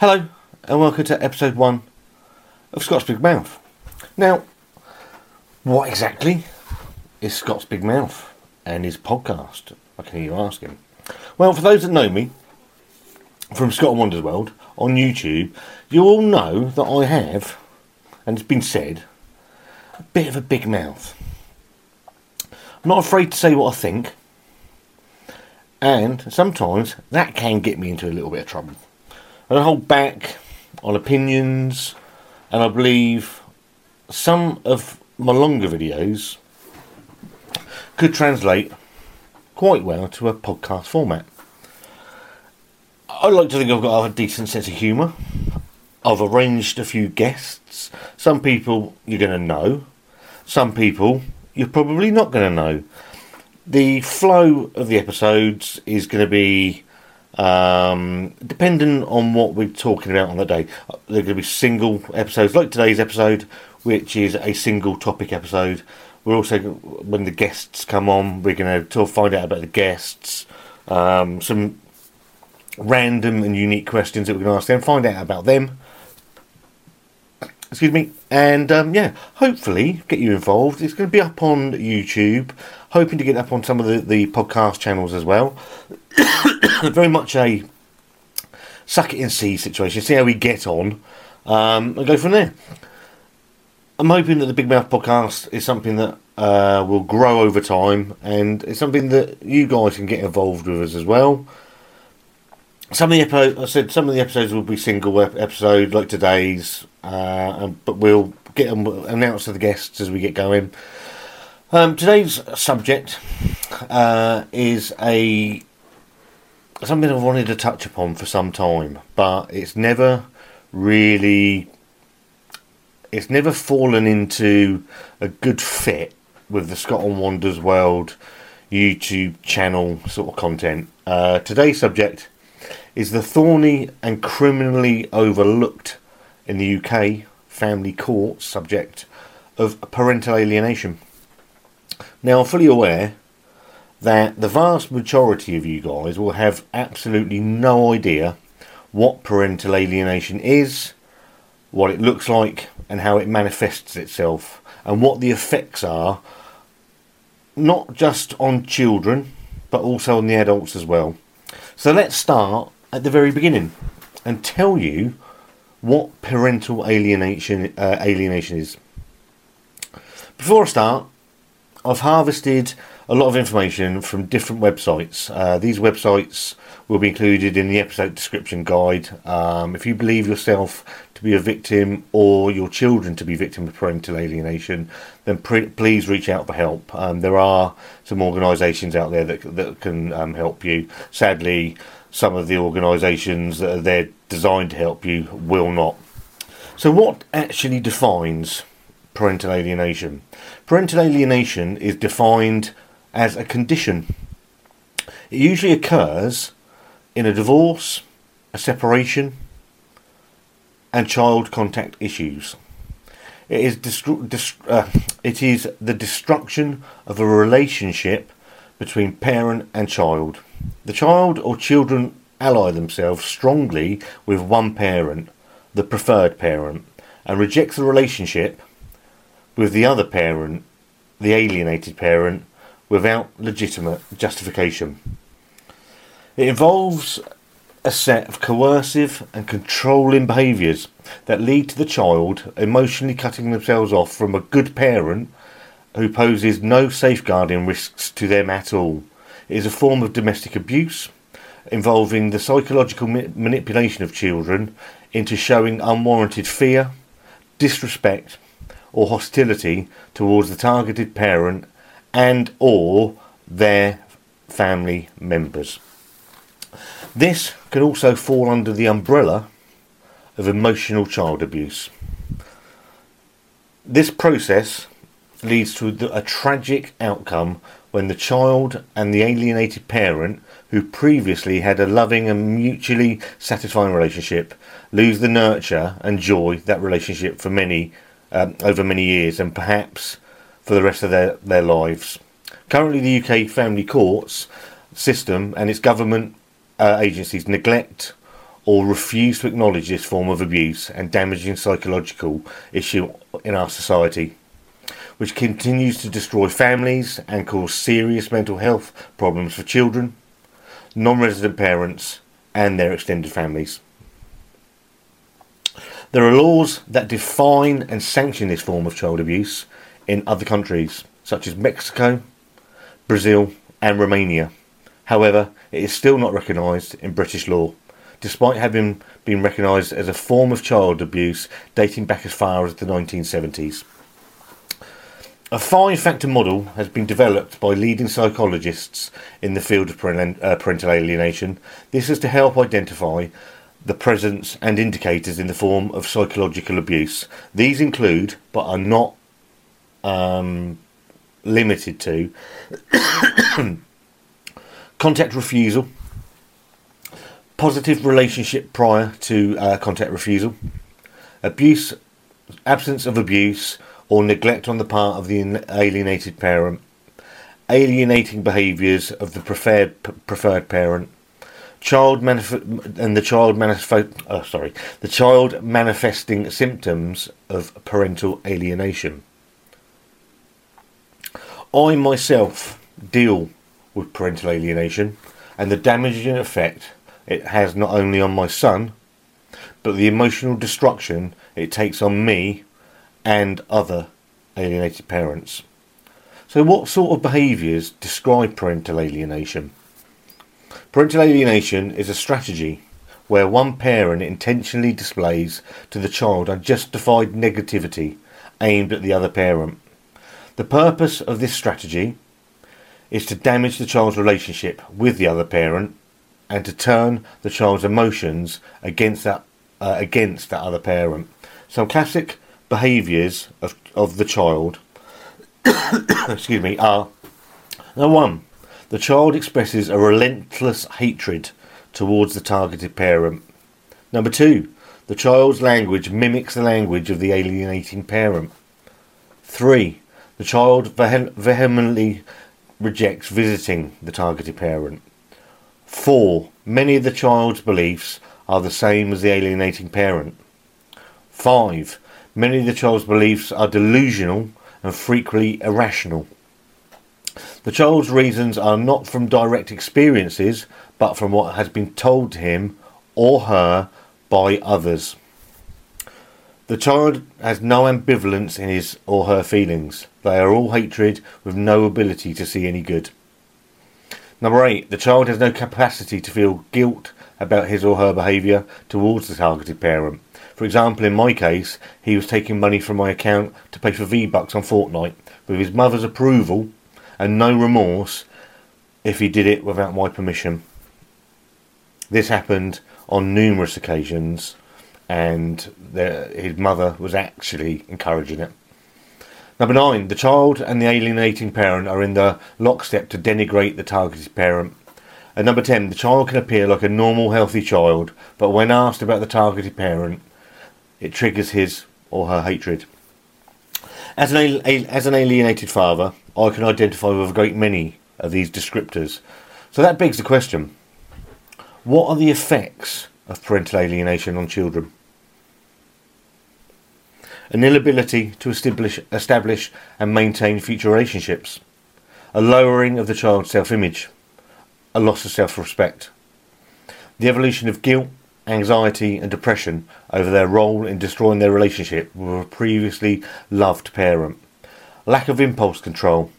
Hello, and welcome to episode one of Scott's Big Mouth. Now, what exactly is Scott's Big Mouth and his podcast? I can hear you asking. Well, for those that know me from Scott Wonders World on YouTube, you all know that I have, and it's been said, a bit of a big mouth. I'm not afraid to say what I think, and sometimes that can get me into a little bit of trouble. I don't hold back on opinions, and I believe some of my longer videos could translate quite well to a podcast format. I like to think I've got a decent sense of humour. I've arranged a few guests. Some people you're going to know, some people you're probably not going to know. The flow of the episodes is going to be um, depending on what we're talking about on the day. They're going to be single episodes, like today's episode, which is a single topic episode. We're also, when the guests come on, we're going to find out about the guests, um, some random and unique questions that we're going to ask them, find out about them excuse me, and um, yeah, hopefully get you involved. It's going to be up on YouTube, hoping to get up on some of the, the podcast channels as well. Very much a suck it and see situation, see how we get on, um, and go from there. I'm hoping that the Big Mouth podcast is something that uh, will grow over time, and it's something that you guys can get involved with us as well some of the episodes, I said some of the episodes will be single episode like today's, uh, but we'll get them announced to the guests as we get going. Um, today's subject uh, is a something I've wanted to touch upon for some time, but it's never really it's never fallen into a good fit with the Scott and Wanda's World YouTube channel sort of content. Uh, today's subject is the thorny and criminally overlooked in the UK family court subject of parental alienation. Now, I'm fully aware that the vast majority of you guys will have absolutely no idea what parental alienation is, what it looks like, and how it manifests itself, and what the effects are, not just on children, but also on the adults as well. So let's start at the very beginning and tell you what parental alienation uh, alienation is. Before I start, I've harvested a lot of information from different websites. Uh, these websites will be included in the episode description guide. Um, if you believe yourself to be a victim or your children to be victim of parental alienation, then pre- please reach out for help. Um, there are some organisations out there that that can um, help you. Sadly, some of the organisations that are there designed to help you will not. So, what actually defines parental alienation? Parental alienation is defined as a condition. It usually occurs in a divorce, a separation, and child contact issues. It is, destru- dest- uh, it is the destruction of a relationship between parent and child. The child or children ally themselves strongly with one parent, the preferred parent, and reject the relationship with the other parent, the alienated parent, without legitimate justification. It involves a set of coercive and controlling behaviours that lead to the child emotionally cutting themselves off from a good parent who poses no safeguarding risks to them at all. It is a form of domestic abuse involving the psychological ma- manipulation of children into showing unwarranted fear, disrespect, or hostility towards the targeted parent and or their family members. This can also fall under the umbrella of emotional child abuse. This process leads to a tragic outcome when the child and the alienated parent, who previously had a loving and mutually satisfying relationship, lose the nurture and joy that relationship for many um, over many years and perhaps for the rest of their, their lives. Currently, the UK family courts system and its government uh, agencies neglect or refuse to acknowledge this form of abuse and damaging psychological issue in our society, which continues to destroy families and cause serious mental health problems for children, non resident parents, and their extended families. There are laws that define and sanction this form of child abuse in other countries, such as Mexico, Brazil, and Romania. However, it is still not recognised in British law, despite having been recognised as a form of child abuse dating back as far as the 1970s. A five factor model has been developed by leading psychologists in the field of uh, parental alienation. This is to help identify the presence and indicators in the form of psychological abuse. These include, but are not um, limited to, contact refusal, positive relationship prior to uh, contact refusal, abuse, absence of abuse or neglect on the part of the alienated parent, alienating behaviours of the preferred preferred parent, child manif- and the child manifest oh, sorry. The child manifesting symptoms of parental alienation. I myself deal with parental alienation and the damaging effect it has not only on my son, but the emotional destruction it takes on me and other alienated parents. So, what sort of behaviours describe parental alienation? Parental alienation is a strategy where one parent intentionally displays to the child unjustified negativity aimed at the other parent. The purpose of this strategy is to damage the child's relationship with the other parent and to turn the child's emotions against that uh, against that other parent. Some classic behaviours of, of the child excuse me are number one, the child expresses a relentless hatred towards the targeted parent. Number two, the child's language mimics the language of the alienating parent. Three, the child vehemently rejects visiting the targeted parent. Four, many of the child's beliefs are the same as the alienating parent. Five, many of the child's beliefs are delusional and frequently irrational. The child's reasons are not from direct experiences, but from what has been told to him or her by others. The child has no ambivalence in his or her feelings. They are all hatred with no ability to see any good. Number eight, the child has no capacity to feel guilt about his or her behaviour towards the targeted parent. For example, in my case, he was taking money from my account to pay for V-Bucks on Fortnite with his mother's approval and no remorse if he did it without my permission. This happened on numerous occasions and the, his mother was actually encouraging it. Number nine, the child and the alienating parent are in the lockstep to denigrate the targeted parent. And number 10, the child can appear like a normal, healthy child, but when asked about the targeted parent, it triggers his or her hatred. As an, as an alienated father, I can identify with a great many of these descriptors. So that begs the question what are the effects of parental alienation on children? an inability to establish, establish and maintain future relationships, a lowering of the child's self image, a loss of self respect, the evolution of guilt, anxiety, and depression over their role in destroying their relationship with a previously loved parent, lack of impulse control,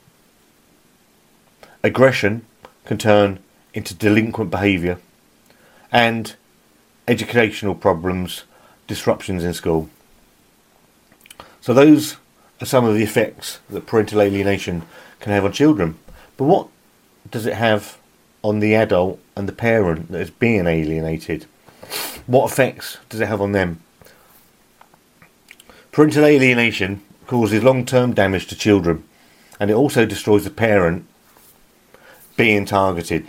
aggression can turn into delinquent behaviour, and educational problems, disruptions in school. So those are some of the effects that parental alienation can have on children. But what does it have on the adult and the parent that is being alienated? What effects does it have on them? Parental alienation causes long term damage to children and it also destroys the parent being targeted.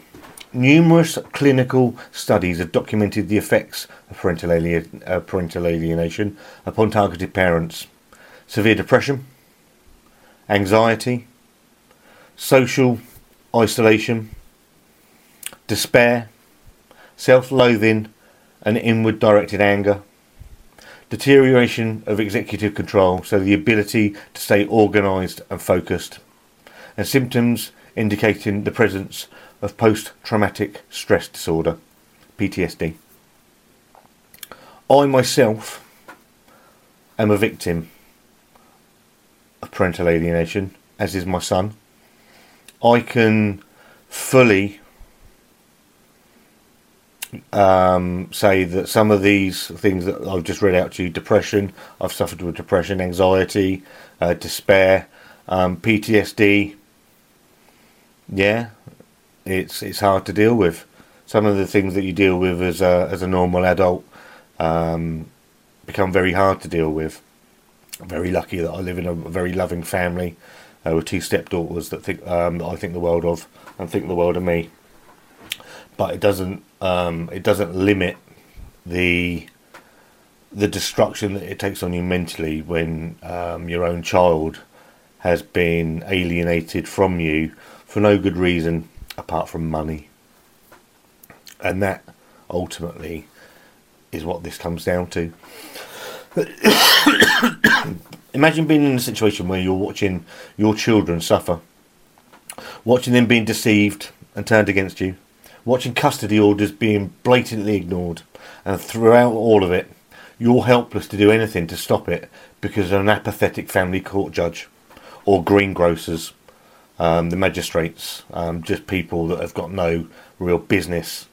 Numerous clinical studies have documented the effects of parental, alien, uh, parental alienation upon targeted parents. Severe depression, anxiety, social isolation, despair, self loathing, and inward directed anger, deterioration of executive control, so the ability to stay organised and focused, and symptoms indicating the presence of post traumatic stress disorder, PTSD. I myself am a victim of parental alienation, as is my son. I can fully um, say that some of these things that I've just read out to you depression, I've suffered with depression, anxiety, uh, despair, um, PTSD. Yeah, it's it's hard to deal with. Some of the things that you deal with as a, as a normal adult um, become very hard to deal with. I'm very lucky that I live in a very loving family uh, with two stepdaughters that think um, that I think the world of and think the world of me. But it doesn't um, it doesn't limit the the destruction that it takes on you mentally when um, your own child has been alienated from you for no good reason apart from money. And that ultimately is what this comes down to. Imagine being in a situation where you're watching your children suffer, watching them being deceived and turned against you, watching custody orders being blatantly ignored, and throughout all of it, you're helpless to do anything to stop it because of an apathetic family court judge or greengrocers, um, the magistrates, um, just people that have got no real business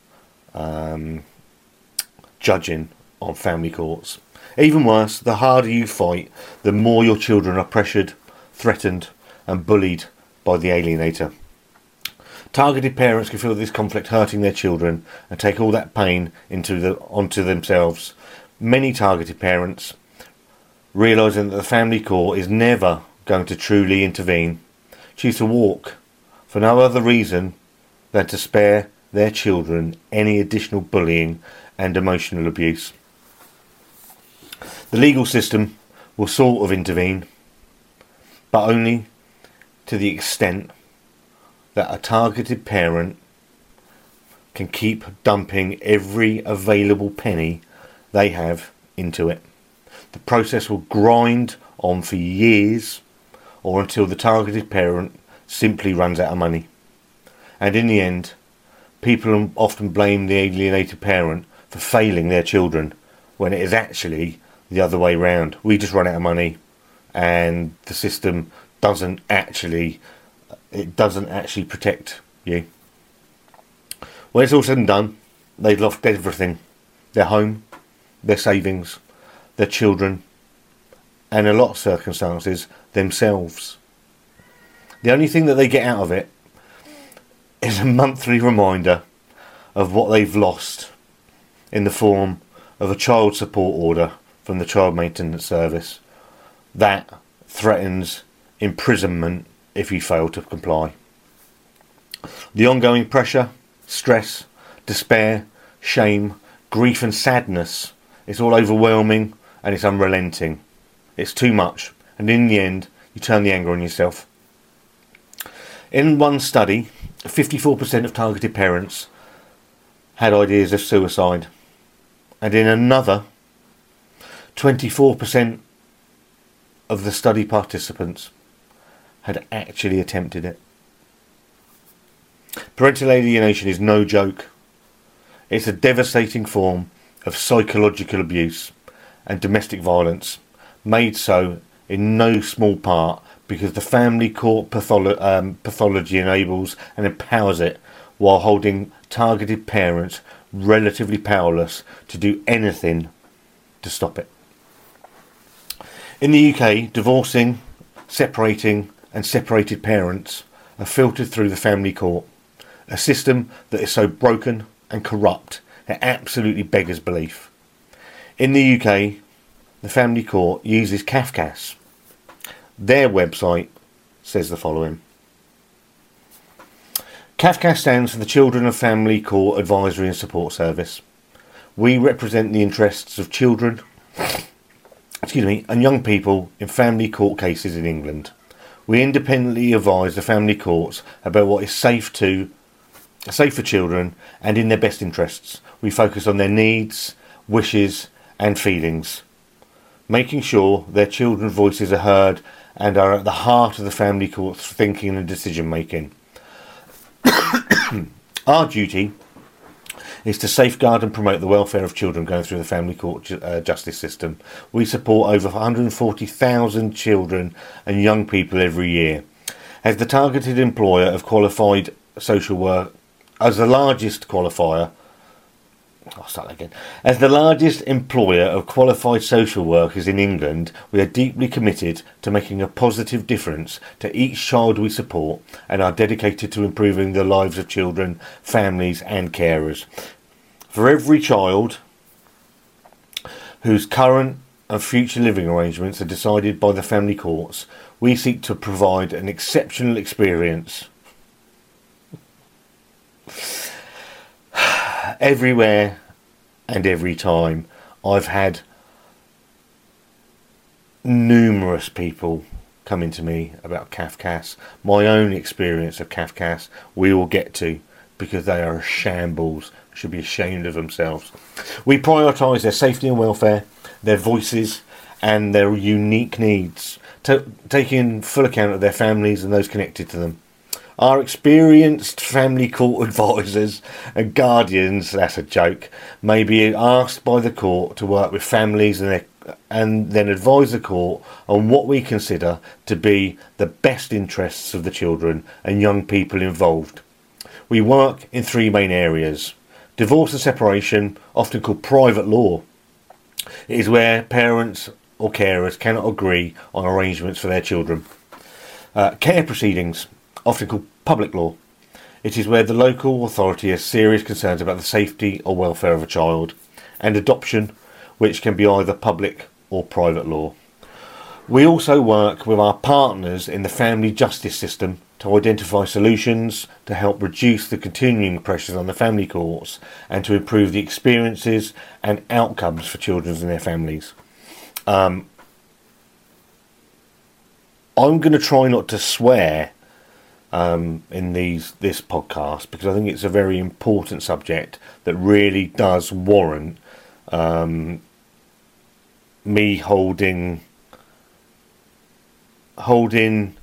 um, judging on family courts. Even worse, the harder you fight, the more your children are pressured, threatened, and bullied by the alienator. Targeted parents can feel this conflict hurting their children and take all that pain into the, onto themselves. Many targeted parents, realizing that the family court is never going to truly intervene, choose to walk for no other reason than to spare their children any additional bullying and emotional abuse. The legal system will sort of intervene, but only to the extent that a targeted parent can keep dumping every available penny they have into it. The process will grind on for years or until the targeted parent simply runs out of money. And in the end, people often blame the alienated parent for failing their children when it is actually the other way round. We just run out of money and the system doesn't actually it doesn't actually protect you. When it's all said and done, they've lost everything. Their home, their savings, their children, and a lot of circumstances, themselves. The only thing that they get out of it is a monthly reminder of what they've lost in the form of a child support order from the Child Maintenance Service that threatens imprisonment if you fail to comply. The ongoing pressure, stress, despair, shame, grief, and sadness is all overwhelming and it's unrelenting. It's too much, and in the end, you turn the anger on yourself. In one study, 54% of targeted parents had ideas of suicide and in another, 24% of the study participants had actually attempted it. Parental alienation is no joke. It's a devastating form of psychological abuse and domestic violence, made so in no small part because the family court patholo- um, pathology enables and empowers it while holding targeted parents relatively powerless to do anything to stop it. In the UK, divorcing, separating, and separated parents are filtered through the family court, a system that is so broken and corrupt it absolutely beggars belief. In the UK, the family court uses Cafcass. Their website says the following. CAFCASS stands for the Children and Family Court Advisory and Support Service. We represent the interests of children, excuse me, and young people in family court cases in England. We independently advise the family courts about what is safe to safe for children and in their best interests. We focus on their needs wishes, and feelings, making sure their children's voices are heard and are at the heart of the family court's thinking and decision making. Our duty is to safeguard and promote the welfare of children going through the family court uh, justice system. We support over 140,000 children and young people every year. As the targeted employer of qualified social work, as the largest qualifier, I'll start again. As the largest employer of qualified social workers in England, we are deeply committed to making a positive difference to each child we support and are dedicated to improving the lives of children, families, and carers. For every child whose current and future living arrangements are decided by the family courts, we seek to provide an exceptional experience everywhere and every time I've had numerous people coming to me about CAFCASS. My own experience of CAFCASS we will get to because they are shambles, should be ashamed of themselves. We prioritise their safety and welfare, their voices, and their unique needs, to, taking full account of their families and those connected to them. Our experienced family court advisors and guardians, that's a joke, may be asked by the court to work with families and, their, and then advise the court on what we consider to be the best interests of the children and young people involved. We work in three main areas divorce and separation, often called private law. It is where parents or carers cannot agree on arrangements for their children. Uh, care proceedings, often called public law. It is where the local authority has serious concerns about the safety or welfare of a child, and adoption, which can be either public or private law. We also work with our partners in the family justice system to identify solutions to help reduce the continuing pressures on the family courts and to improve the experiences and outcomes for children and their families. Um, I'm going to try not to swear um, in these this podcast because I think it's a very important subject that really does warrant um, me holding holding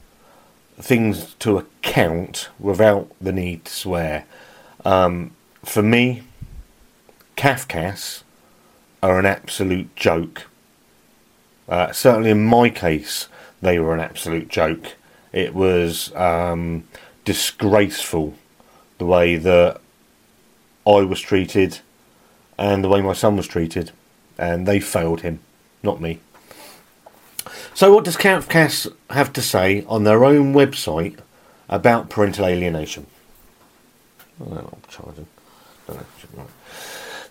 things to account without the need to swear. Um, for me, Cafcass are an absolute joke. Uh, certainly in my case, they were an absolute joke. It was um, disgraceful the way that I was treated and the way my son was treated, and they failed him, not me. So, what does CAFCASS have to say on their own website about parental alienation? Oh,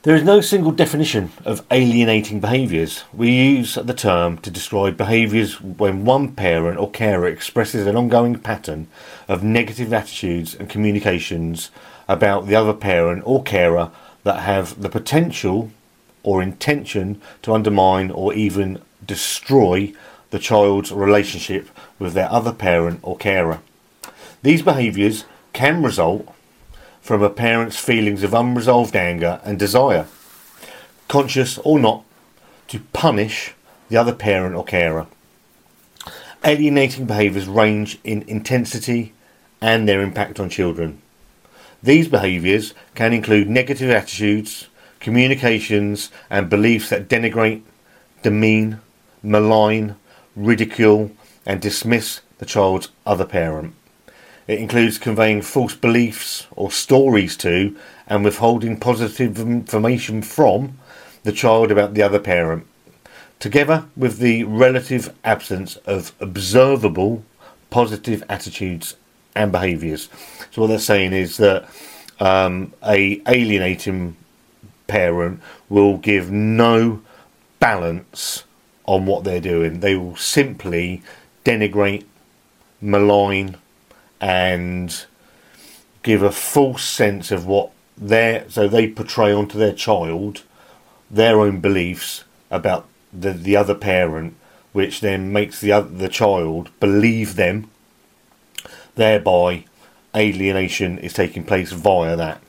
there is no single definition of alienating behaviours. We use the term to describe behaviours when one parent or carer expresses an ongoing pattern of negative attitudes and communications about the other parent or carer that have the potential or intention to undermine or even destroy the child's relationship with their other parent or carer. These behaviours can result from a parent's feelings of unresolved anger and desire, conscious or not, to punish the other parent or carer. Alienating behaviours range in intensity and their impact on children. These behaviours can include negative attitudes, communications, and beliefs that denigrate, demean, malign, ridicule, and dismiss the child's other parent. It includes conveying false beliefs or stories to and withholding positive information from the child about the other parent, together with the relative absence of observable positive attitudes and behaviours. So what they're saying is that um, a alienating parent will give no balance on what they're doing. They will simply denigrate, malign, and give a false sense of what their so they portray onto their child their own beliefs about the the other parent, which then makes the other, the child believe them. Thereby, alienation is taking place via that.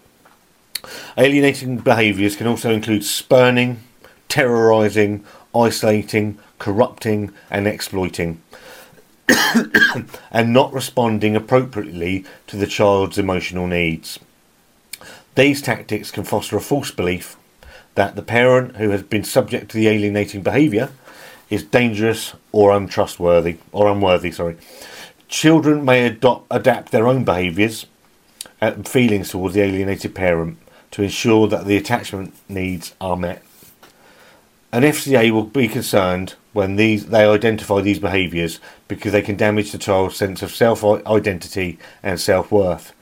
Alienating behaviours can also include spurning, terrorising, isolating, corrupting, and exploiting, and not responding appropriately to the child's emotional needs. These tactics can foster a false belief that the parent who has been subject to the alienating behaviour is dangerous or untrustworthy or unworthy. Sorry, children may adopt, adapt their own behaviours and feelings towards the alienated parent to ensure that the attachment needs are met. An FCA will be concerned when these they identify these behaviours because they can damage the child's sense of self identity and self worth,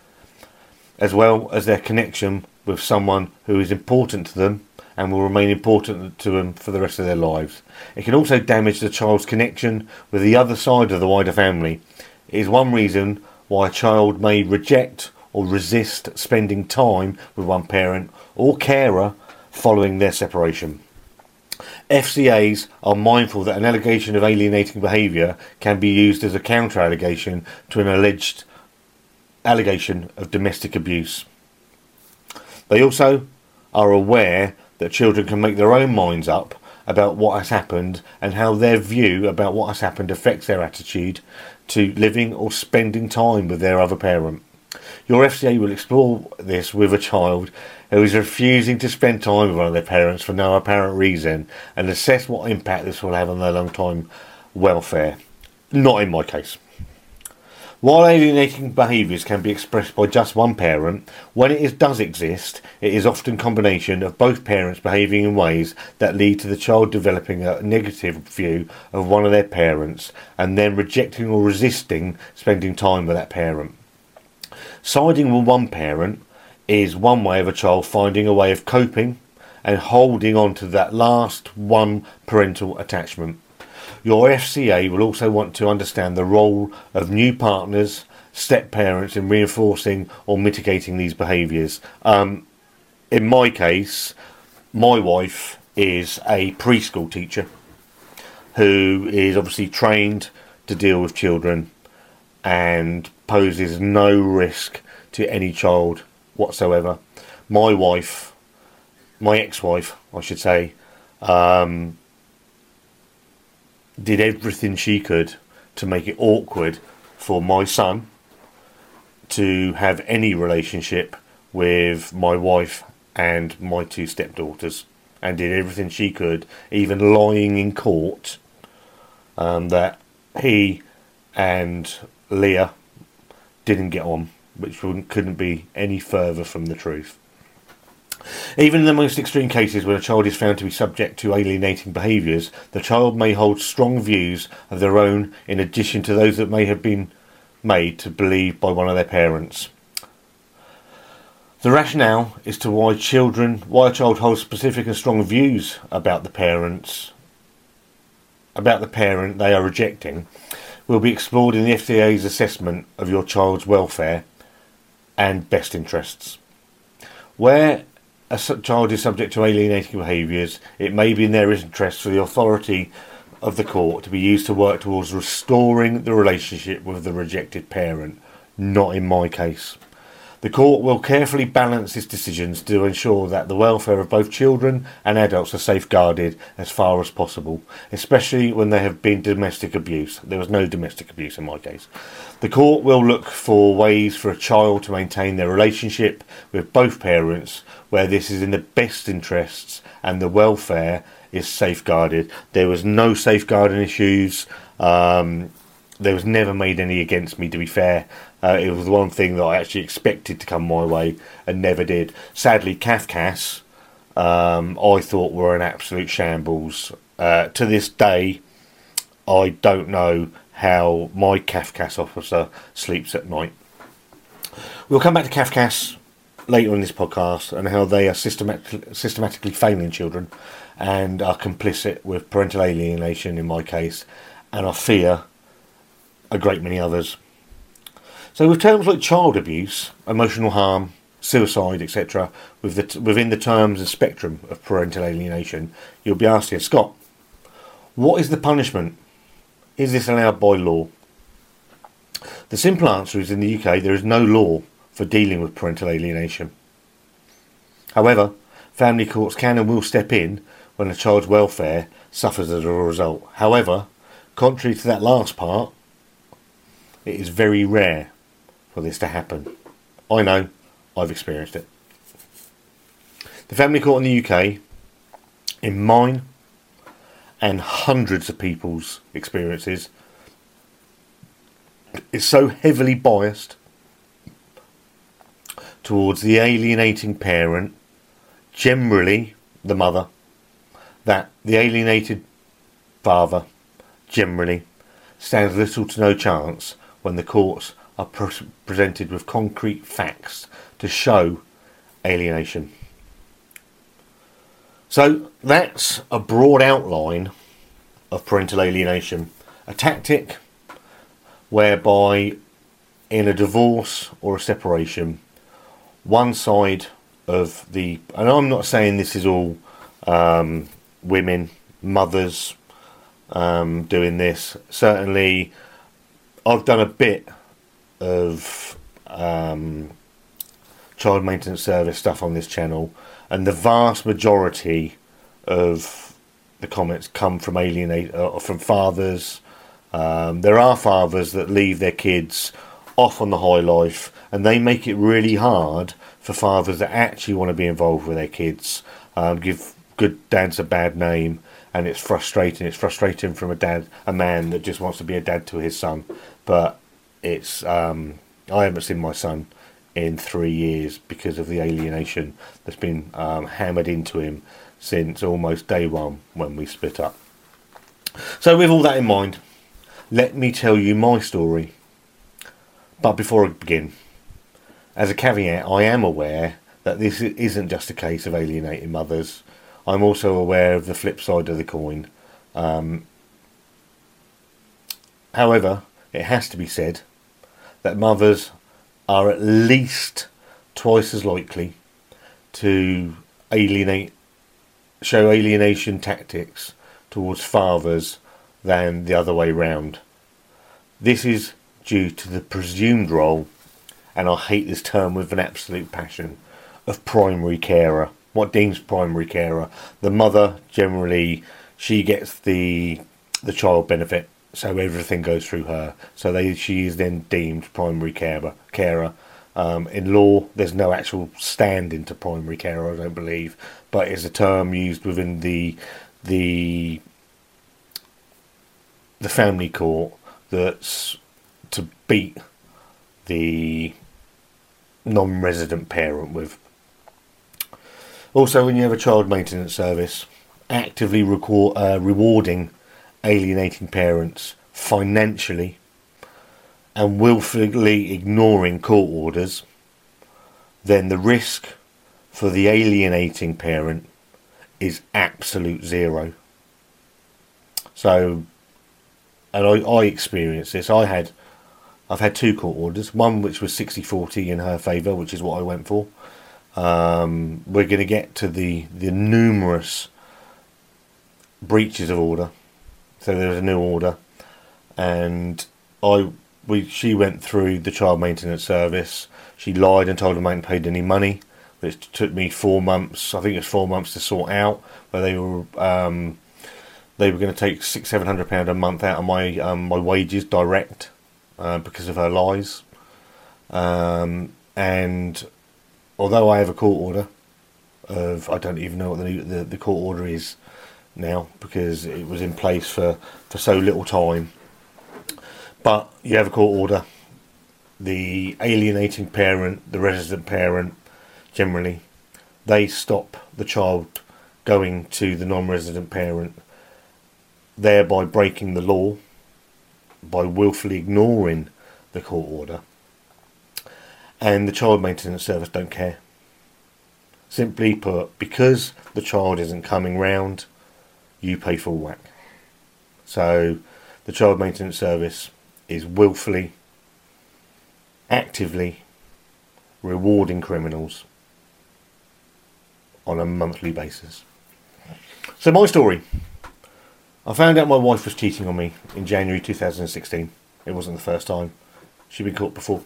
as well as their connection with someone who is important to them and will remain important to them for the rest of their lives. It can also damage the child's connection with the other side of the wider family. It is one reason why a child may reject or resist spending time with one parent or carer following their separation. FCAs are mindful that an allegation of alienating behaviour can be used as a counter allegation to an alleged allegation of domestic abuse. They also are aware that children can make their own minds up about what has happened and how their view about what has happened affects their attitude to living or spending time with their other parent. Your FCA will explore this with a child who is refusing to spend time with one of their parents for no apparent reason and assess what impact this will have on their long time welfare. Not in my case. While alienating behaviours can be expressed by just one parent, when it is, does exist, it is often a combination of both parents behaving in ways that lead to the child developing a negative view of one of their parents and then rejecting or resisting spending time with that parent. Siding with one parent is one way of a child finding a way of coping and holding on to that last one parental attachment. Your FCA will also want to understand the role of new partners, step parents in reinforcing or mitigating these behaviours. Um, in my case, my wife is a preschool teacher who is obviously trained to deal with children and poses no risk to any child whatsoever. My wife, my ex wife, I should say, um, did everything she could to make it awkward for my son to have any relationship with my wife and my two stepdaughters and did everything she could, even lying in court, um, that he and Leah didn't get on, which couldn't be any further from the truth. Even in the most extreme cases when a child is found to be subject to alienating behaviours, the child may hold strong views of their own in addition to those that may have been made to believe by one of their parents. The rationale is to why children, why a child holds specific and strong views about the parents, about the parent they are rejecting, will be explored in the FCA's assessment of your child's welfare and best interests. Where a child is subject to alienating behaviours, it may be in their interest for the authority of the court to be used to work towards restoring the relationship with the rejected parent. Not in my case. The court will carefully balance its decisions to ensure that the welfare of both children and adults are safeguarded as far as possible, especially when there have been domestic abuse. There was no domestic abuse in my case. The court will look for ways for a child to maintain their relationship with both parents where this is in the best interests and the welfare is safeguarded. There was no safeguarding issues. Um, there was never made any against me, to be fair. Uh, it was the one thing that I actually expected to come my way and never did. Sadly, Cafcass, um, I thought were an absolute shambles. Uh, to this day, I don't know how my Cafcass officer sleeps at night. We'll come back to Cafcass later in this podcast and how they are systematically, systematically failing children and are complicit with parental alienation in my case, and I fear a great many others. So, with terms like child abuse, emotional harm, suicide, etc., with the t- within the terms and spectrum of parental alienation, you'll be asking, Scott, what is the punishment? Is this allowed by law? The simple answer is in the UK there is no law for dealing with parental alienation. However, family courts can and will step in when a child's welfare suffers as a result. However, contrary to that last part, it is very rare for this to happen. I know, I've experienced it. The family court in the UK, in mine and hundreds of people's experiences, is so heavily biased towards the alienating parent, generally the mother, that the alienated father, generally, stands little to no chance when the courts are pre- presented with concrete facts to show alienation. So that's a broad outline of parental alienation, a tactic whereby in a divorce or a separation, one side of the, and I'm not saying this is all um, women, mothers um, doing this. Certainly, I've done a bit of um, child maintenance service stuff on this channel, and the vast majority of the comments come from alienate uh, from fathers. Um, there are fathers that leave their kids off on the high life, and they make it really hard for fathers that actually want to be involved with their kids. Um, give good dads a bad name, and it's frustrating. It's frustrating from a dad, a man that just wants to be a dad to his son, but it's um, I haven't seen my son in three years because of the alienation that's been um, hammered into him since almost day one when we split up. So, with all that in mind, let me tell you my story. But before I begin, as a caveat, I am aware that this isn't just a case of alienating mothers. I'm also aware of the flip side of the coin. Um, however, it has to be said that mothers are at least twice as likely to alienate, show alienation tactics towards fathers than the other way round. This is due to the presumed role, and I hate this term with an absolute passion, of primary carer. What deems primary carer? The mother generally she gets the the child benefit so everything goes through her. So they she is then deemed primary carer. carer. Um, in law, there's no actual stand into primary care, I don't believe, but it's a term used within the the the family court that's to beat the non-resident parent with. Also, when you have a child maintenance service, actively record, uh, rewarding alienating parents financially and willfully ignoring court orders, then the risk for the alienating parent is absolute zero. So, and I, I experienced this. I had, I've had two court orders. One which was 60-40 in her favour, which is what I went for. Um, we're going to get to the the numerous breaches of order so there was a new order, and I we she went through the child maintenance service. She lied and told them I hadn't paid any money, which took me four months. I think it was four months to sort out. Where they were um, they were going to take six seven hundred pound a month out of my um, my wages direct uh, because of her lies. Um, and although I have a court order of I don't even know what the the, the court order is now because it was in place for, for so little time. But you have a court order. The alienating parent, the resident parent, generally, they stop the child going to the non resident parent, thereby breaking the law by willfully ignoring the court order. And the child maintenance service don't care. Simply put, because the child isn't coming round, you pay full whack. So the child maintenance service is willfully, actively rewarding criminals on a monthly basis. So my story. I found out my wife was cheating on me in January 2016. It wasn't the first time. She'd been caught before.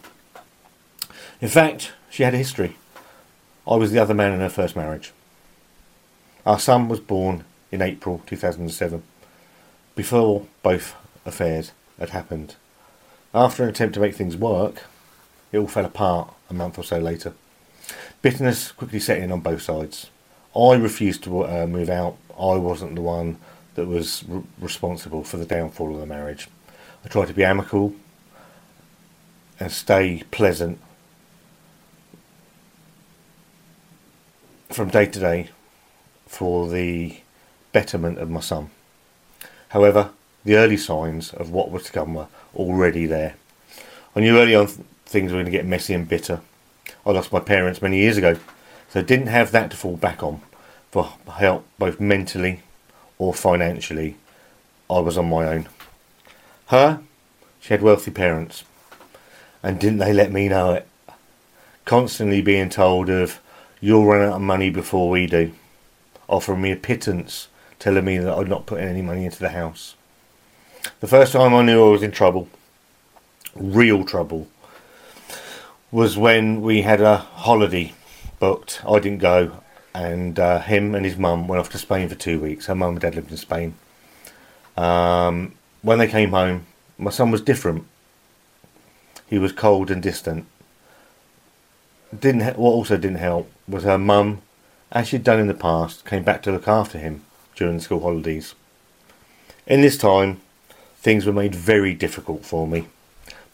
In fact, she had a history. I was the other man in her first marriage. Our son was born in April 2007, before both affairs had happened. After an attempt to make things work, it all fell apart a month or so later. Bitterness quickly set in on both sides. I refused to uh, move out. I wasn't the one that was responsible for the downfall of the marriage. I tried to be amicable and stay pleasant from day to day for the betterment of my son. However, the early signs of what was to come were already there. I knew early on things were going to get messy and bitter. I lost my parents many years ago, so I didn't have that to fall back on for help both mentally or financially. I was on my own. Her, she had wealthy parents, and didn't they let me know it? Constantly being told of, you'll run out of money before we do, offering me a pittance, telling me that I'd not put any money into the house. The first time I knew I was in trouble, real trouble, was when we had a holiday booked. I didn't go, and uh, him and his mum went off to Spain for two weeks. Her mum and dad lived in Spain. Um, when they came home, my son was different. He was cold and distant. Didn't ha- what also didn't help was her mum, as she'd done in the past, came back to look after him during school holidays. In this time, things were made very difficult for me.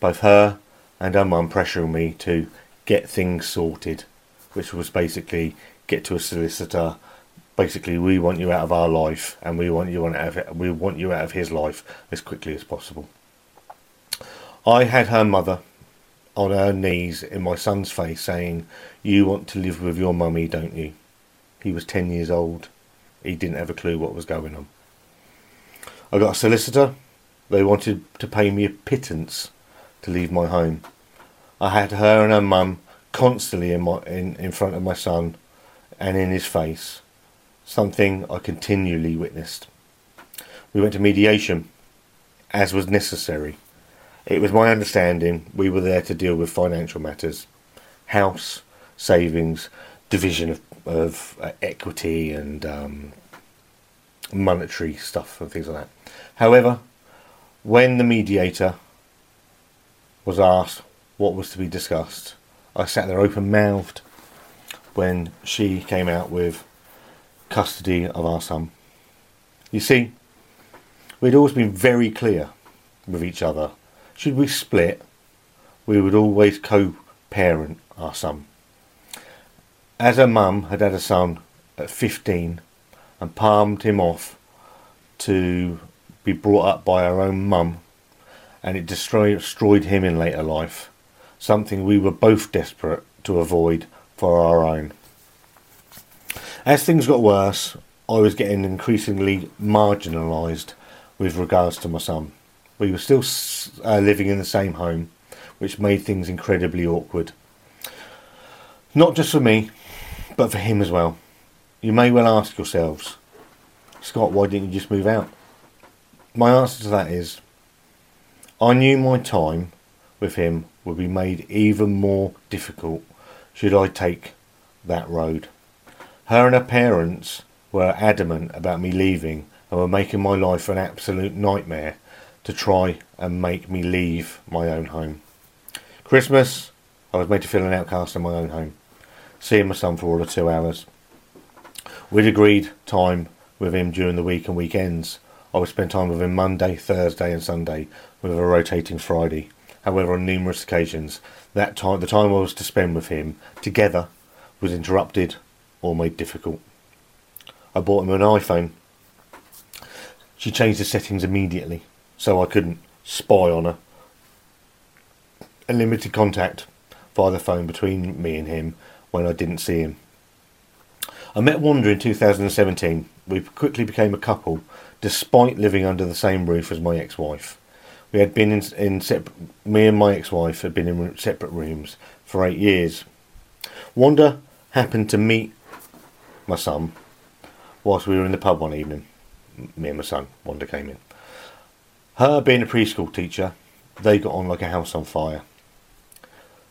Both her and her mum pressuring me to get things sorted, which was basically get to a solicitor. Basically, we want you out of our life, and we want you out of we want you out of his life as quickly as possible. I had her mother on her knees in my son's face, saying, "You want to live with your mummy, don't you?" He was ten years old. He didn't have a clue what was going on. I got a solicitor. They wanted to pay me a pittance to leave my home. I had her and her mum constantly in my in, in front of my son and in his face, something I continually witnessed. We went to mediation, as was necessary. It was my understanding we were there to deal with financial matters, house, savings, division of, of uh, equity and um, monetary stuff and things like that. However, when the mediator was asked what was to be discussed, I sat there open mouthed when she came out with custody of our son. You see, we'd always been very clear with each other. Should we split, we would always co parent our son. As her mum had had a son at 15 and palmed him off to be brought up by her own mum, and it destroyed, destroyed him in later life, something we were both desperate to avoid for our own. As things got worse, I was getting increasingly marginalised with regards to my son. We were still uh, living in the same home, which made things incredibly awkward. Not just for me, but for him as well. You may well ask yourselves, Scott, why didn't you just move out? My answer to that is, I knew my time with him would be made even more difficult should I take that road. Her and her parents were adamant about me leaving and were making my life an absolute nightmare to try and make me leave my own home. Christmas, I was made to feel an outcast in my own home, seeing my son for all of two hours. We'd agreed time with him during the week and weekends. I would spend time with him Monday, Thursday, and Sunday, with a rotating Friday. However, on numerous occasions, that time, the time I was to spend with him together, was interrupted or made difficult. I bought him an iPhone. She changed the settings immediately, so I couldn't spy on her. A limited contact via the phone between me and him when I didn't see him. I met Wanda in 2017. We quickly became a couple, despite living under the same roof as my ex-wife. We had been in, in. Me and my ex-wife had been in separate rooms for eight years. Wanda happened to meet my son whilst we were in the pub one evening. Me and my son, Wanda came in. Her being a preschool teacher, they got on like a house on fire.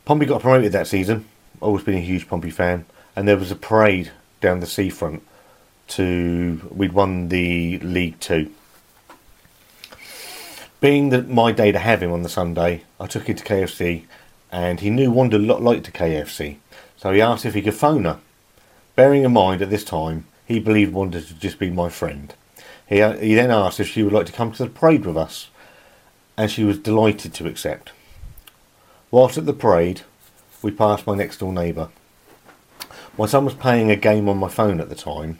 Pompey got promoted that season. Always been a huge Pompey fan, and there was a parade down the seafront to we'd won the League Two. Being that my day to have him on the Sunday, I took him to KFC, and he knew Wanda lot liked to KFC, so he asked if he could phone her. Bearing in mind at this time he believed Wanda to just be my friend. He, uh, he then asked if she would like to come to the parade with us, and she was delighted to accept. Whilst at the parade, we passed my next door neighbour. My son was playing a game on my phone at the time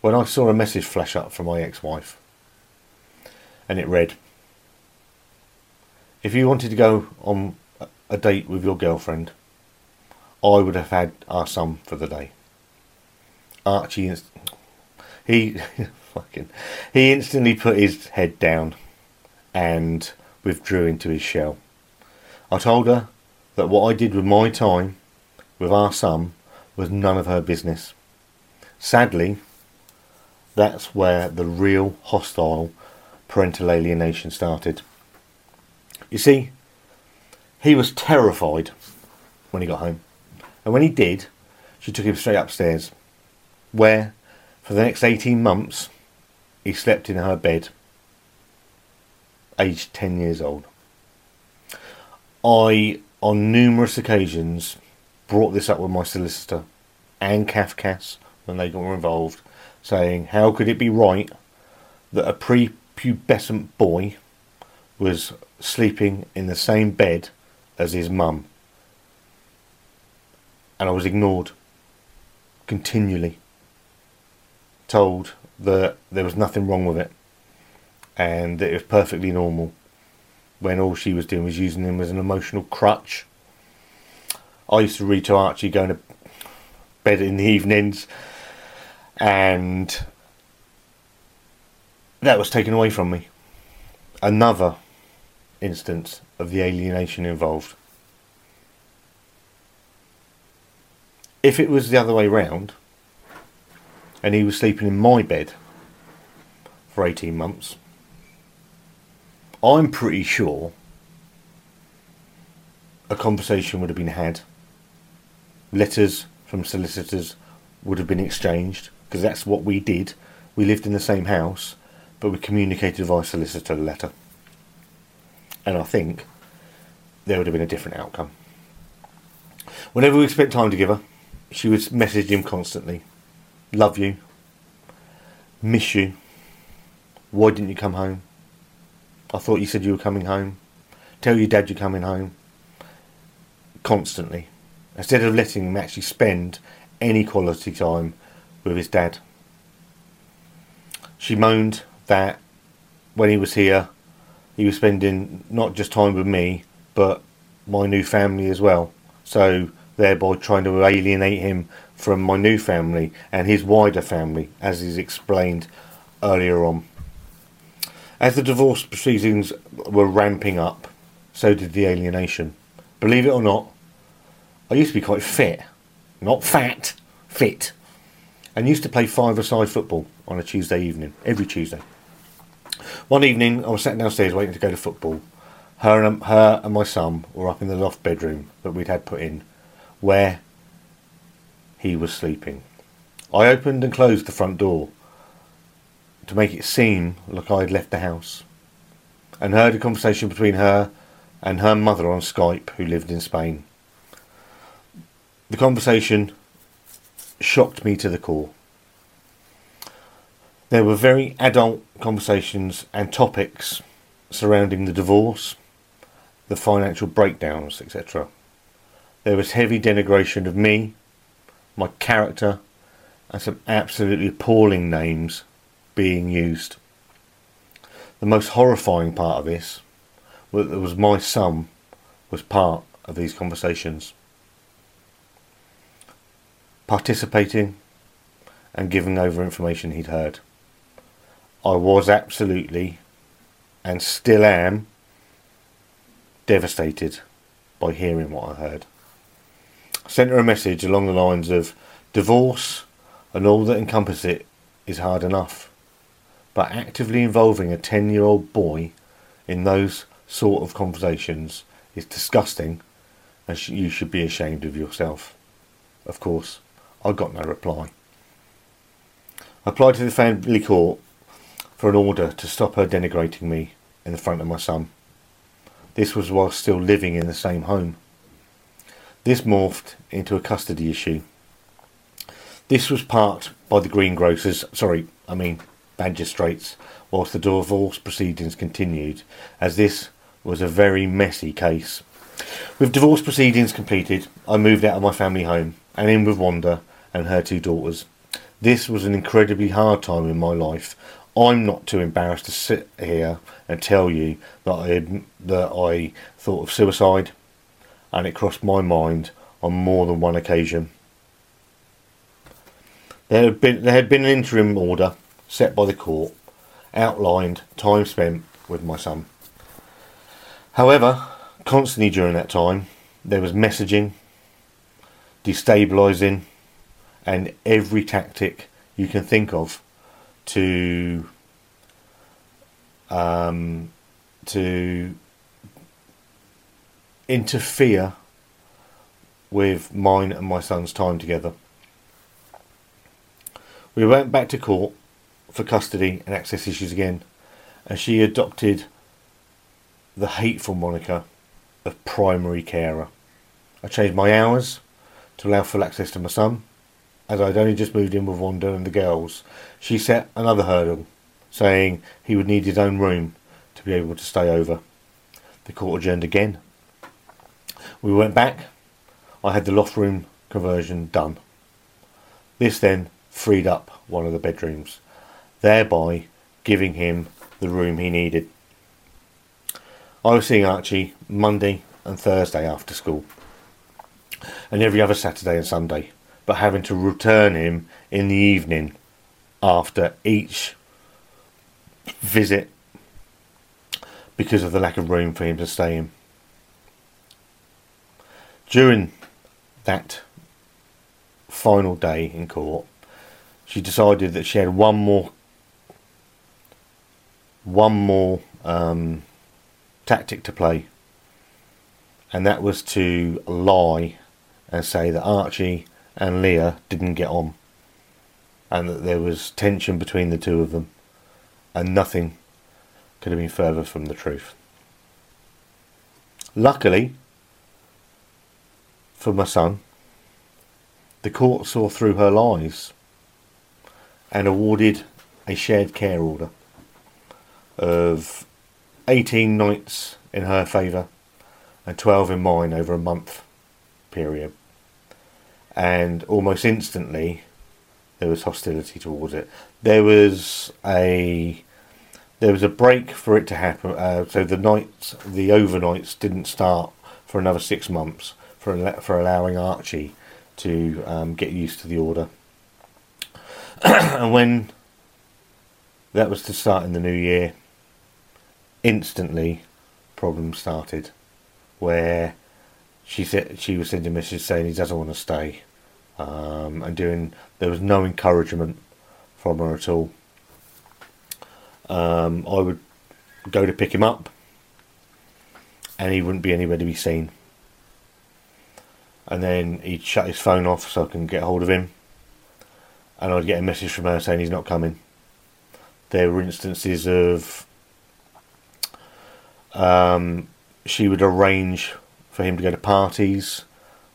when I saw a message flash up from my ex wife. And it read If you wanted to go on a date with your girlfriend, I would have had our son for the day. Archie, he fucking, he instantly put his head down and withdrew into his shell. I told her that what I did with my time with our son was none of her business. Sadly, that's where the real hostile parental alienation started. You see, he was terrified when he got home. And when he did, she took him straight upstairs where, for the next 18 months, he slept in her bed, aged 10 years old. I, on numerous occasions, brought this up with my solicitor and CAFCASS when they got involved, saying, How could it be right that a prepubescent boy was sleeping in the same bed as his mum? And I was ignored continually told that there was nothing wrong with it and that it was perfectly normal when all she was doing was using him as an emotional crutch. I used to read to Archie going to bed in the evenings and that was taken away from me. Another instance of the alienation involved. If it was the other way round, and he was sleeping in my bed for 18 months. I'm pretty sure a conversation would have been had. Letters from solicitors would have been exchanged because that's what we did. We lived in the same house, but we communicated via solicitor letter. And I think there would have been a different outcome. Whenever we spent time together, she would message him constantly love you, miss you. Why didn't you come home? I thought you said you were coming home. Tell your dad you're coming home. Constantly. Instead of letting him actually spend any quality time with his dad. She moaned that when he was here, he was spending not just time with me, but my new family as well. So, thereby trying to alienate him from my new family and his wider family, as is explained earlier on. As the divorce proceedings were ramping up, so did the alienation. Believe it or not, I used to be quite fit. Not fat, fit. And used to play five-a-side football on a Tuesday evening, every Tuesday. One evening, I was sat downstairs waiting to go to football. Her and, her and my son were up in the loft bedroom that we'd had put in, where he was sleeping. I opened and closed the front door to make it seem like I had left the house and heard a conversation between her and her mother on Skype who lived in Spain. The conversation shocked me to the core. There were very adult conversations and topics surrounding the divorce, the financial breakdowns, etc. There was heavy denigration of me my character, and some absolutely appalling names being used. The most horrifying part of this was my son was part of these conversations, participating and giving over information he'd heard. I was absolutely and still am devastated by hearing what I heard sent her a message along the lines of divorce and all that encompasses it is hard enough. But actively involving a 10 year old boy in those sort of conversations is disgusting and sh- you should be ashamed of yourself. Of course, I got no reply. I applied to the family court for an order to stop her denigrating me in the front of my son. This was while still living in the same home. This morphed into a custody issue. This was parked by the greengrocers, sorry, I mean magistrates, whilst the divorce proceedings continued, as this was a very messy case. With divorce proceedings completed, I moved out of my family home and in with Wanda and her two daughters. This was an incredibly hard time in my life. I'm not too embarrassed to sit here and tell you that I that I thought of suicide, and it crossed my mind on more than one occasion. There had been there had been an interim order set by the court, outlined time spent with my son. However, constantly during that time, there was messaging, destabilising, and every tactic you can think of to um, to interfere with mine and my son's time together. We went back to court for custody and access issues again, and she adopted the hateful moniker of primary carer. I changed my hours to allow full access to my son, as I'd only just moved in with Wanda and the girls. She set another hurdle, saying he would need his own room to be able to stay over. The court adjourned again. We went back. I had the loft room conversion done. This then freed up one of the bedrooms, thereby giving him the room he needed. I was seeing Archie Monday and Thursday after school, and every other Saturday and Sunday, but having to return him in the evening after each visit because of the lack of room for him to stay in. During that final day in court, she decided that she had one more one more um, tactic to play, and that was to lie and say that Archie and Leah didn't get on, and that there was tension between the two of them, and nothing could have been further from the truth. Luckily, for my son, the court saw through her lies and awarded a shared care order of 18 nights in her favour and 12 in mine over a month period. And almost instantly, there was hostility towards it. There was a there was a break for it to happen. Uh, so the nights, the overnights, didn't start for another six months for for allowing Archie to um, get used to the order. and when that was to start in the new year, instantly problems started where she said she was sending messages saying he doesn't want to stay um, and doing there was no encouragement from her at all. Um, I would go to pick him up and he wouldn't be anywhere to be seen. And then he'd shut his phone off so I can get hold of him and I'd get a message from her saying he's not coming. There were instances of um, she would arrange for him to go to parties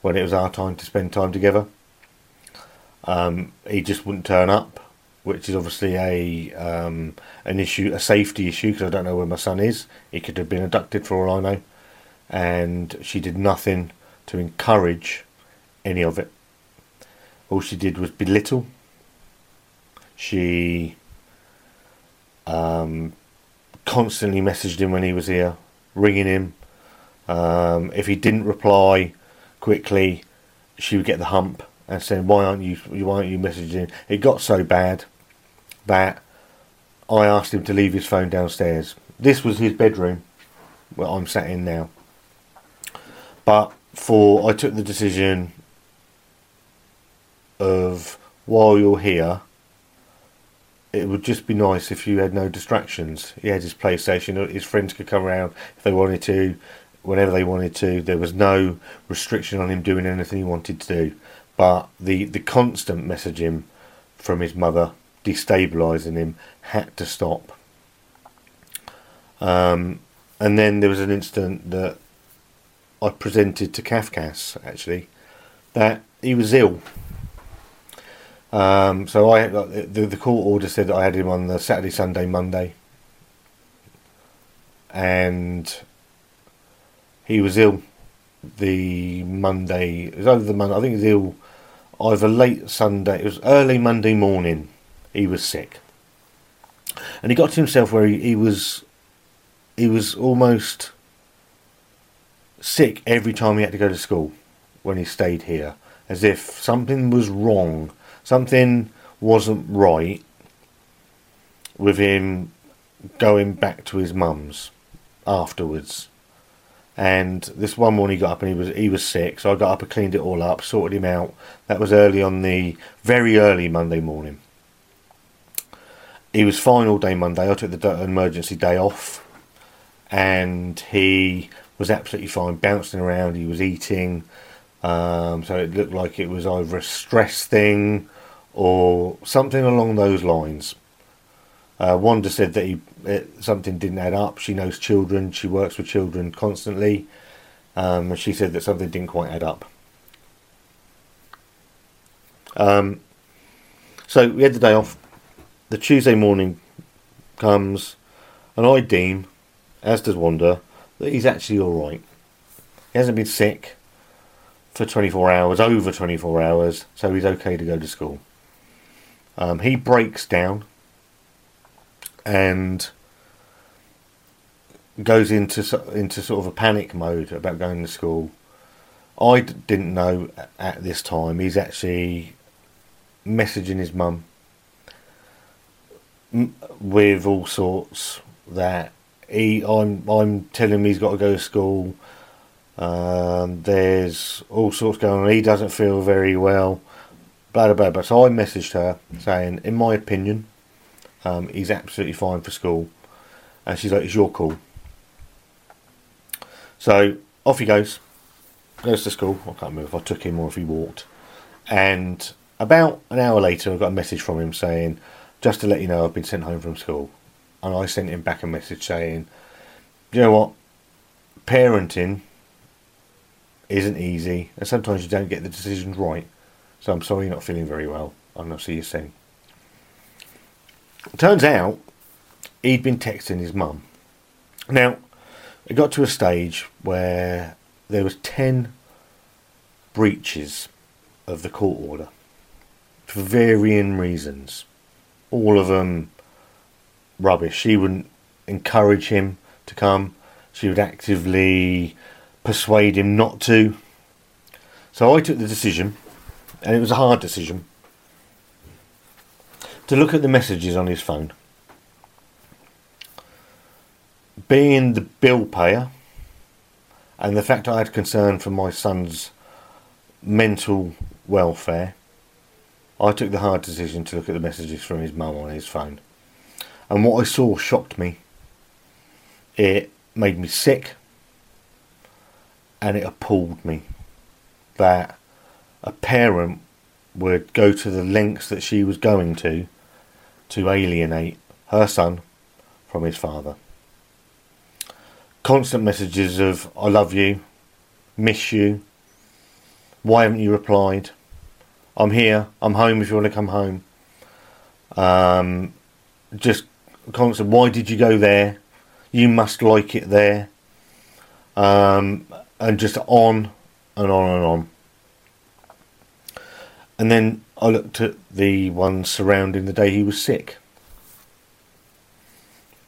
when it was our time to spend time together. Um, he just wouldn't turn up, which is obviously a um, an issue, a safety issue, because I don't know where my son is. He could have been abducted for all I know, and she did nothing to encourage any of it. All she did was belittle. She um, constantly messaged him when he was here, ringing him. Um, if he didn't reply quickly, she would get the hump and saying, "Why aren't you? Why aren't you messaging?" It got so bad that I asked him to leave his phone downstairs. This was his bedroom, where I'm sat in now. But for I took the decision of while you're here, it would just be nice if you had no distractions. He had his PlayStation, his friends could come around if they wanted to, whenever they wanted to. There was no restriction on him doing anything he wanted to do. But the, the constant messaging from his mother destabilising him had to stop. Um, and then there was an incident that I presented to CAFCASS actually that he was ill. Um, so I the, the court order said that I had him on the Saturday, Sunday, Monday, and he was ill the Monday. It was over the Monday. I think he was ill either late Sunday. It was early Monday morning. He was sick, and he got to himself where he, he was. He was almost sick every time he had to go to school when he stayed here, as if something was wrong, something wasn't right with him going back to his mum's afterwards. And this one morning he got up and he was he was sick, so I got up and cleaned it all up, sorted him out. That was early on the very early Monday morning. He was fine all day Monday. I took the emergency day off, and he was absolutely fine, bouncing around. He was eating, um, so it looked like it was either a stress thing or something along those lines. Uh, Wanda said that he it, something didn't add up. She knows children. She works with children constantly. Um, she said that something didn't quite add up. Um, so we had the day off. The Tuesday morning comes, and I deem, as does Wanda, that he's actually all right. He hasn't been sick for 24 hours, over 24 hours, so he's okay to go to school. Um, he breaks down and goes into into sort of a panic mode about going to school. I d- didn't know at this time he's actually messaging his mum with all sorts that he I'm I'm telling him he's got to go to school. Um, there's all sorts going on. He doesn't feel very well. Blah blah blah. So I messaged her saying, in my opinion, um, he's absolutely fine for school. And she's like, "It's your call." So off he goes, goes to school. I can't remember if I took him or if he walked. And about an hour later, I got a message from him saying, "Just to let you know, I've been sent home from school." And I sent him back a message saying, "You know what? Parenting isn't easy, and sometimes you don't get the decisions right. So I'm sorry you're not feeling very well, and I'll not see you soon." Turns out he'd been texting his mum. Now, it got to a stage where there was 10 breaches of the court order for varying reasons. All of them rubbish. She wouldn't encourage him to come. She would actively persuade him not to. So I took the decision, and it was a hard decision, to look at the messages on his phone being the bill payer and the fact I had concern for my son's mental welfare, I took the hard decision to look at the messages from his mum on his phone. And what I saw shocked me. It made me sick and it appalled me that a parent would go to the lengths that she was going to to alienate her son from his father constant messages of "I love you," "Miss you," "Why haven't you replied?" "I'm here," "I'm home if you want to come home." Um, just constant. Why did you go there? You must like it there. Um, and just on and on and on. And then I looked at the ones surrounding the day he was sick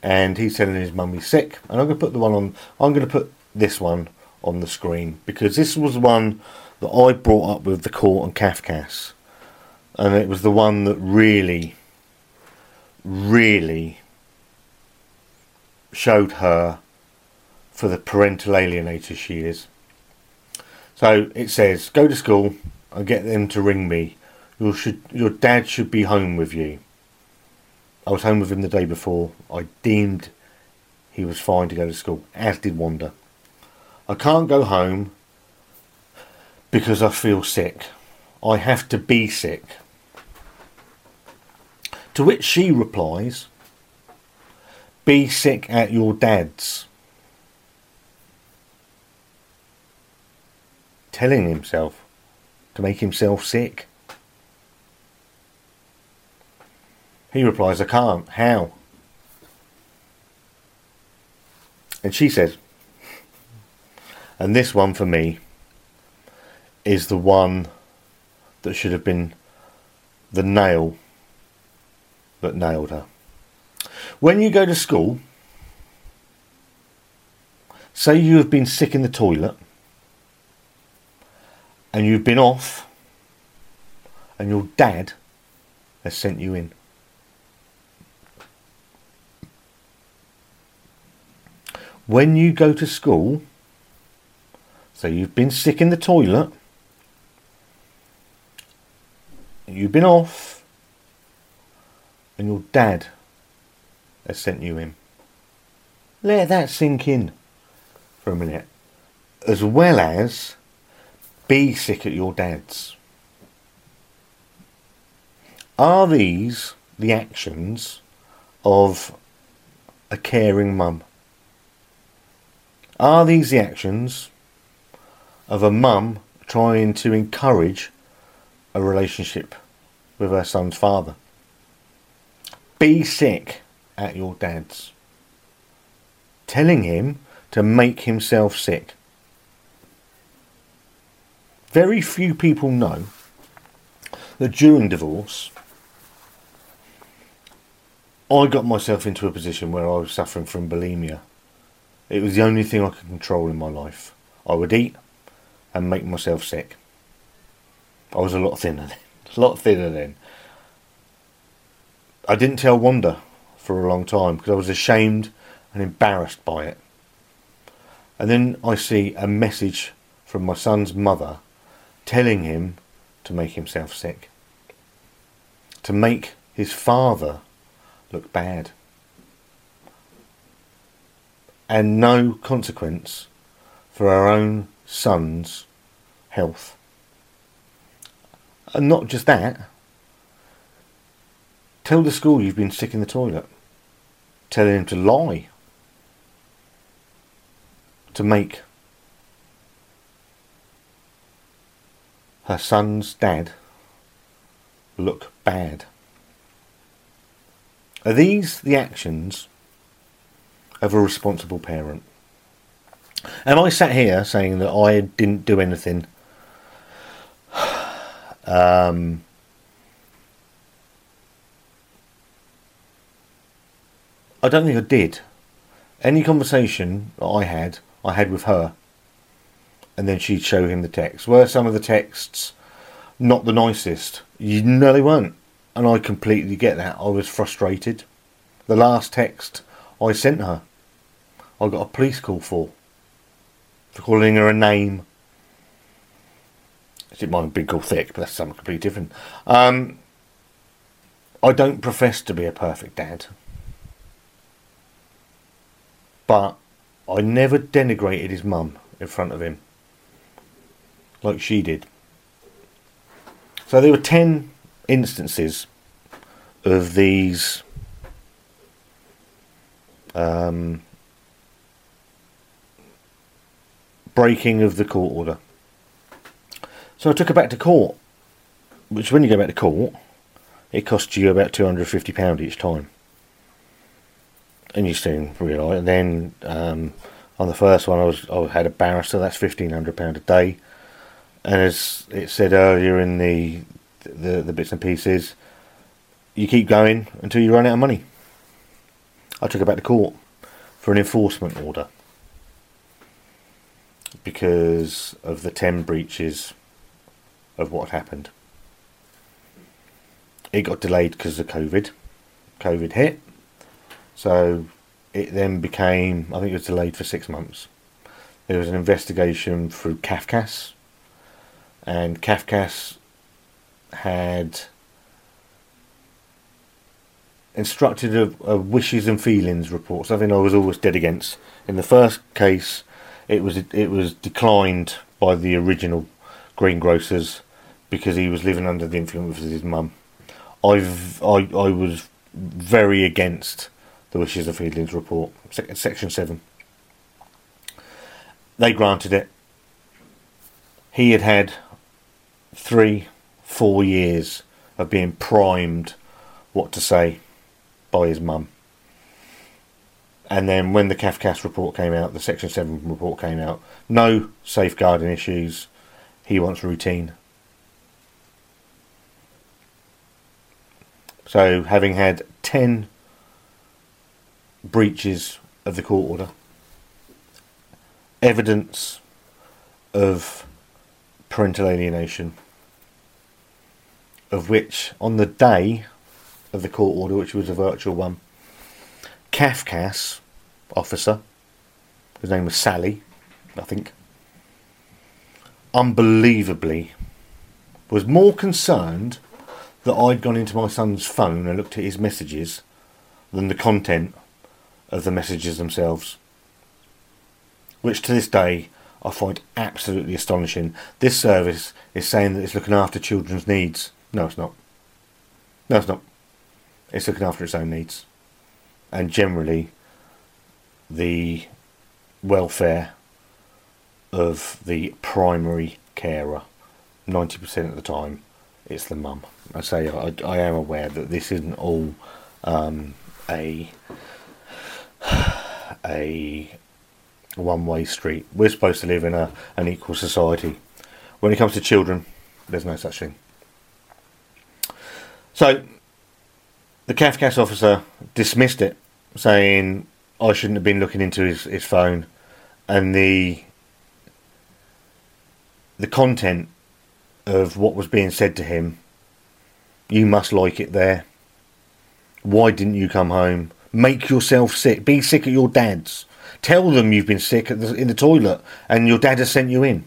and he's telling his mum he's sick. And I'm going to put the one on. I'm going to put this one on the screen because this was the one that I brought up with the court and CAFCASS, and it was the one that really, really showed her for the parental alienator she is. So it says, "Go to school and get them to ring me. Your should your dad should be home with you." I was home with him the day before. I deemed he was fine to go to school, as did Wanda. I can't go home because I feel sick. I have to be sick To which she replies, Be sick at your dad's. Telling himself to make himself sick. He replies, I can't. How? And she says, and this one for me is the one that should have been the nail that nailed her. When you go to school, say you have been sick in the toilet and you've been off and your dad has sent you in. When you go to school, so you've been sick in the toilet, you've been off, and your dad has sent you in. Let that sink in for a minute. As well as be sick at your dad's. Are these the actions of a caring mum? Are these the actions of a mum trying to encourage a relationship with her son's father? Be sick at your dad's. Telling him to make himself sick. Very few people know that during divorce, I got myself into a position where I was suffering from bulimia. It was the only thing I could control in my life. I would eat and make myself sick. I was a lot thinner then. A lot thinner then. I didn't tell Wanda for a long time because I was ashamed and embarrassed by it. And then I see a message from my son's mother telling him to make himself sick. To make his father look bad and no consequence for our own son's health. And not just that, tell the school you've been sick in the toilet. Telling him to lie. To make her son's dad look bad. Are these the actions of a responsible parent. Am I sat here saying that I didn't do anything? Um, I don't think I did. Any conversation that I had, I had with her, and then she'd show him the text. Were some of the texts not the nicest? You know they weren't, and I completely get that. I was frustrated. The last text I sent her I got a police call for. For calling her a name. It might have been called thick, but that's something completely different. Um, I don't profess to be a perfect dad. But I never denigrated his mum in front of him. Like she did. So there were 10 instances of these um, breaking of the court order. So I took her back to court, which when you go back to court, it costs you about £250 each time. And you soon realise. And then um, on the first one, I was I had a barrister. That's fifteen hundred pound a day. And as it said earlier in the, the the bits and pieces, you keep going until you run out of money. I took it back to court for an enforcement order because of the 10 breaches of what happened. It got delayed because of COVID. COVID hit. So it then became, I think it was delayed for six months. There was an investigation through CAFCASS, and CAFCASS had instructed a, a wishes and feelings report, something I was always dead against. In the first case, it was it was declined by the original greengrocers because he was living under the influence of his mum. I've I I was very against the Wishes and Feelings report, section seven. They granted it. He had had three, four years of being primed what to say by his mum. And then when the CAFCASS report came out, the Section 7 report came out, no safeguarding issues. He wants routine. So, having had 10 breaches of the court order, evidence of parental alienation, of which on the day of the court order, which was a virtual one, CAFCASS officer, his name was Sally, I think, unbelievably was more concerned that I'd gone into my son's phone and looked at his messages than the content of the messages themselves. Which to this day I find absolutely astonishing. This service is saying that it's looking after children's needs. No, it's not. No, it's not. It's looking after its own needs. And generally, the welfare of the primary carer, 90% of the time, it's the mum. I say I, I am aware that this isn't all um, a a one way street. We're supposed to live in a an equal society. When it comes to children, there's no such thing. So the CAFCASS officer dismissed it, saying I shouldn't have been looking into his, his phone, and the the content of what was being said to him. You must like it there. Why didn't you come home? Make yourself sick. Be sick at your dad's. Tell them you've been sick the, in the toilet and your dad has sent you in.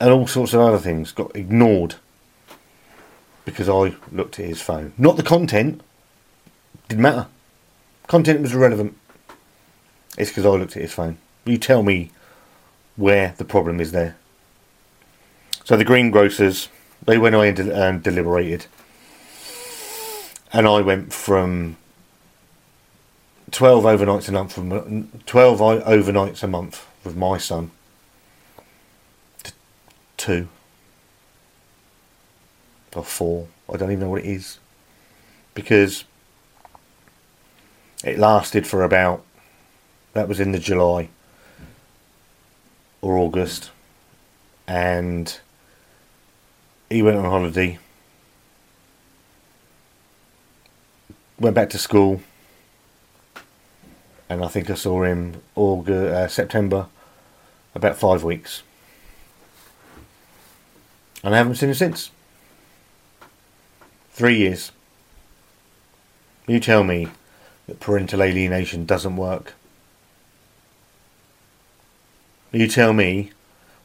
And all sorts of other things got ignored because I looked at his phone. Not the content. Didn't matter. Content was irrelevant. It's because I looked at his phone. You tell me where the problem is there. So the greengrocers, they went away and, and deliberated. And I went from 12 overnights a month from 12 overnights a month with my son. To two. Or four. I don't even know what it is. Because it lasted for about that was in the July or August. And he went on holiday. Went back to school and I think I saw him August, uh, September, about five weeks. And I haven't seen him since. Three years. You tell me that parental alienation doesn't work. You tell me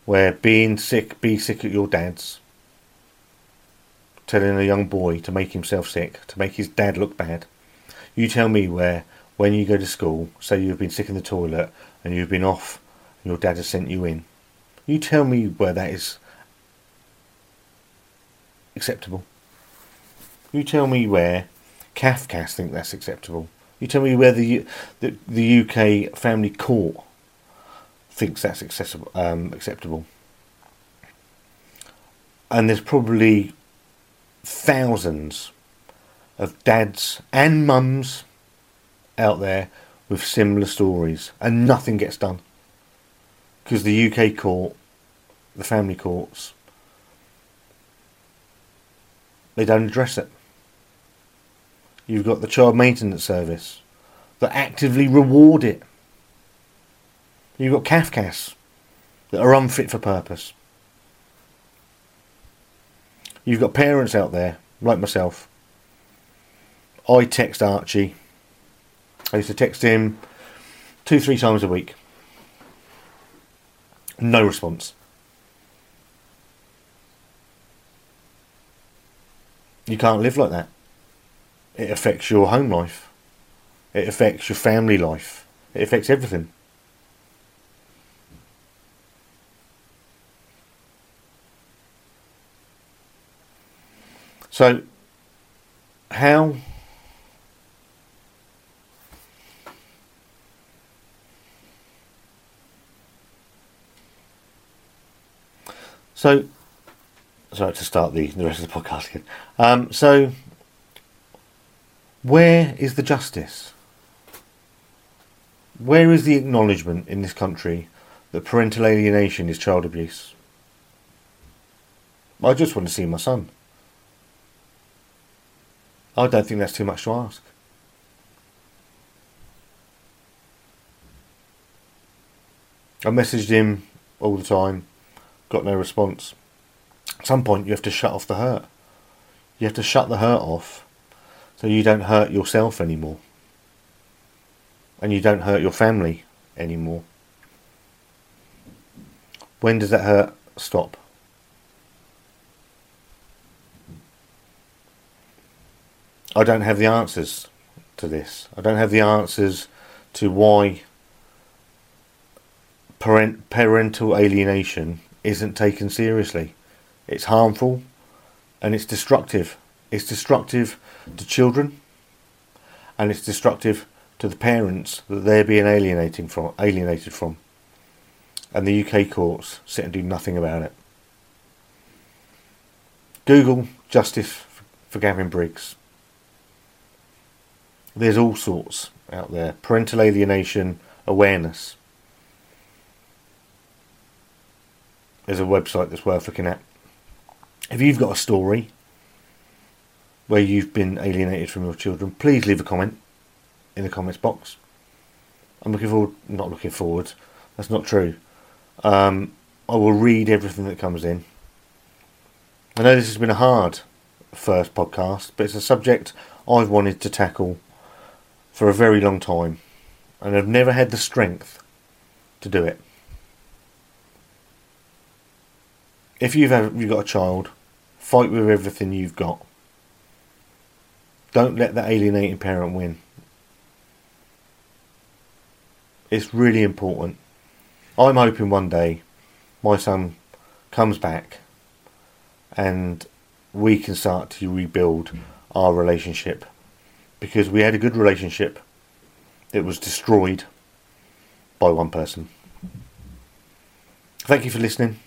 where being sick, be sick at your dad's, telling a young boy to make himself sick, to make his dad look bad. You tell me where when you go to school, say you've been sick in the toilet and you've been off and your dad has sent you in, you tell me where that is acceptable. You tell me where CAFCASS think that's acceptable. You tell me where the the, the UK Family Court thinks that's accessible, um, acceptable. And there's probably thousands of dads and mums out there with similar stories, and nothing gets done because the UK court, the family courts, they don't address it. You've got the child maintenance service that actively reward it. You've got CAFCASS that are unfit for purpose. You've got parents out there, like myself. I text Archie I used to text him two, three times a week. No response. You can't live like that. It affects your home life. It affects your family life. It affects everything. So, how So, sorry to start the, the rest of the podcast again. Um, so, where is the justice? Where is the acknowledgement in this country that parental alienation is child abuse? I just want to see my son. I don't think that's too much to ask. I messaged him all the time got no response. At some point, you have to shut off the hurt. You have to shut the hurt off so you don't hurt yourself anymore. And you don't hurt your family anymore. When does that hurt stop? I don't have the answers to this. I don't have the answers to why parent, parental alienation isn't taken seriously. It's harmful and it's destructive. It's destructive to children and it's destructive to the parents that they're being alienating from alienated from. And the UK courts sit and do nothing about it. Google justice for Gavin Briggs. There's all sorts out there. Parental alienation awareness. There's a website that's worth looking at. If you've got a story where you've been alienated from your children, please leave a comment in the comments box. I'm looking forward, not looking forward, that's not true. Um, I will read everything that comes in. I know this has been a hard first podcast, but it's a subject I've wanted to tackle for a very long time, and I've never had the strength to do it. If you've ever, you've got a child, fight with everything you've got. Don't let the alienating parent win. It's really important. I'm hoping one day my son comes back and we can start to rebuild our relationship because we had a good relationship that was destroyed by one person. Thank you for listening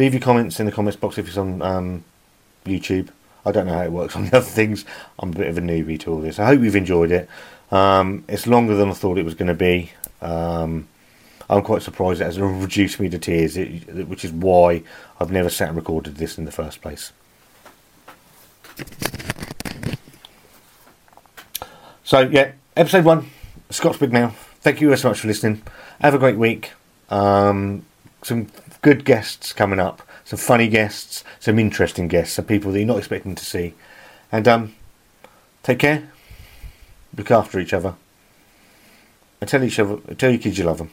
leave your comments in the comments box if it's on um, YouTube. I don't know how it works on the other things. I'm a bit of a newbie to all this. I hope you've enjoyed it. Um, it's longer than I thought it was going to be. Um, I'm quite surprised it hasn't reduced me to tears, it, which is why I've never sat and recorded this in the first place. So, yeah, episode one, Scott's Big Mouth. Thank you very much for listening. Have a great week. Um, some good guests coming up, some funny guests, some interesting guests, some people that you're not expecting to see. And um, take care, look after each other, and tell each other, tell your kids you love them.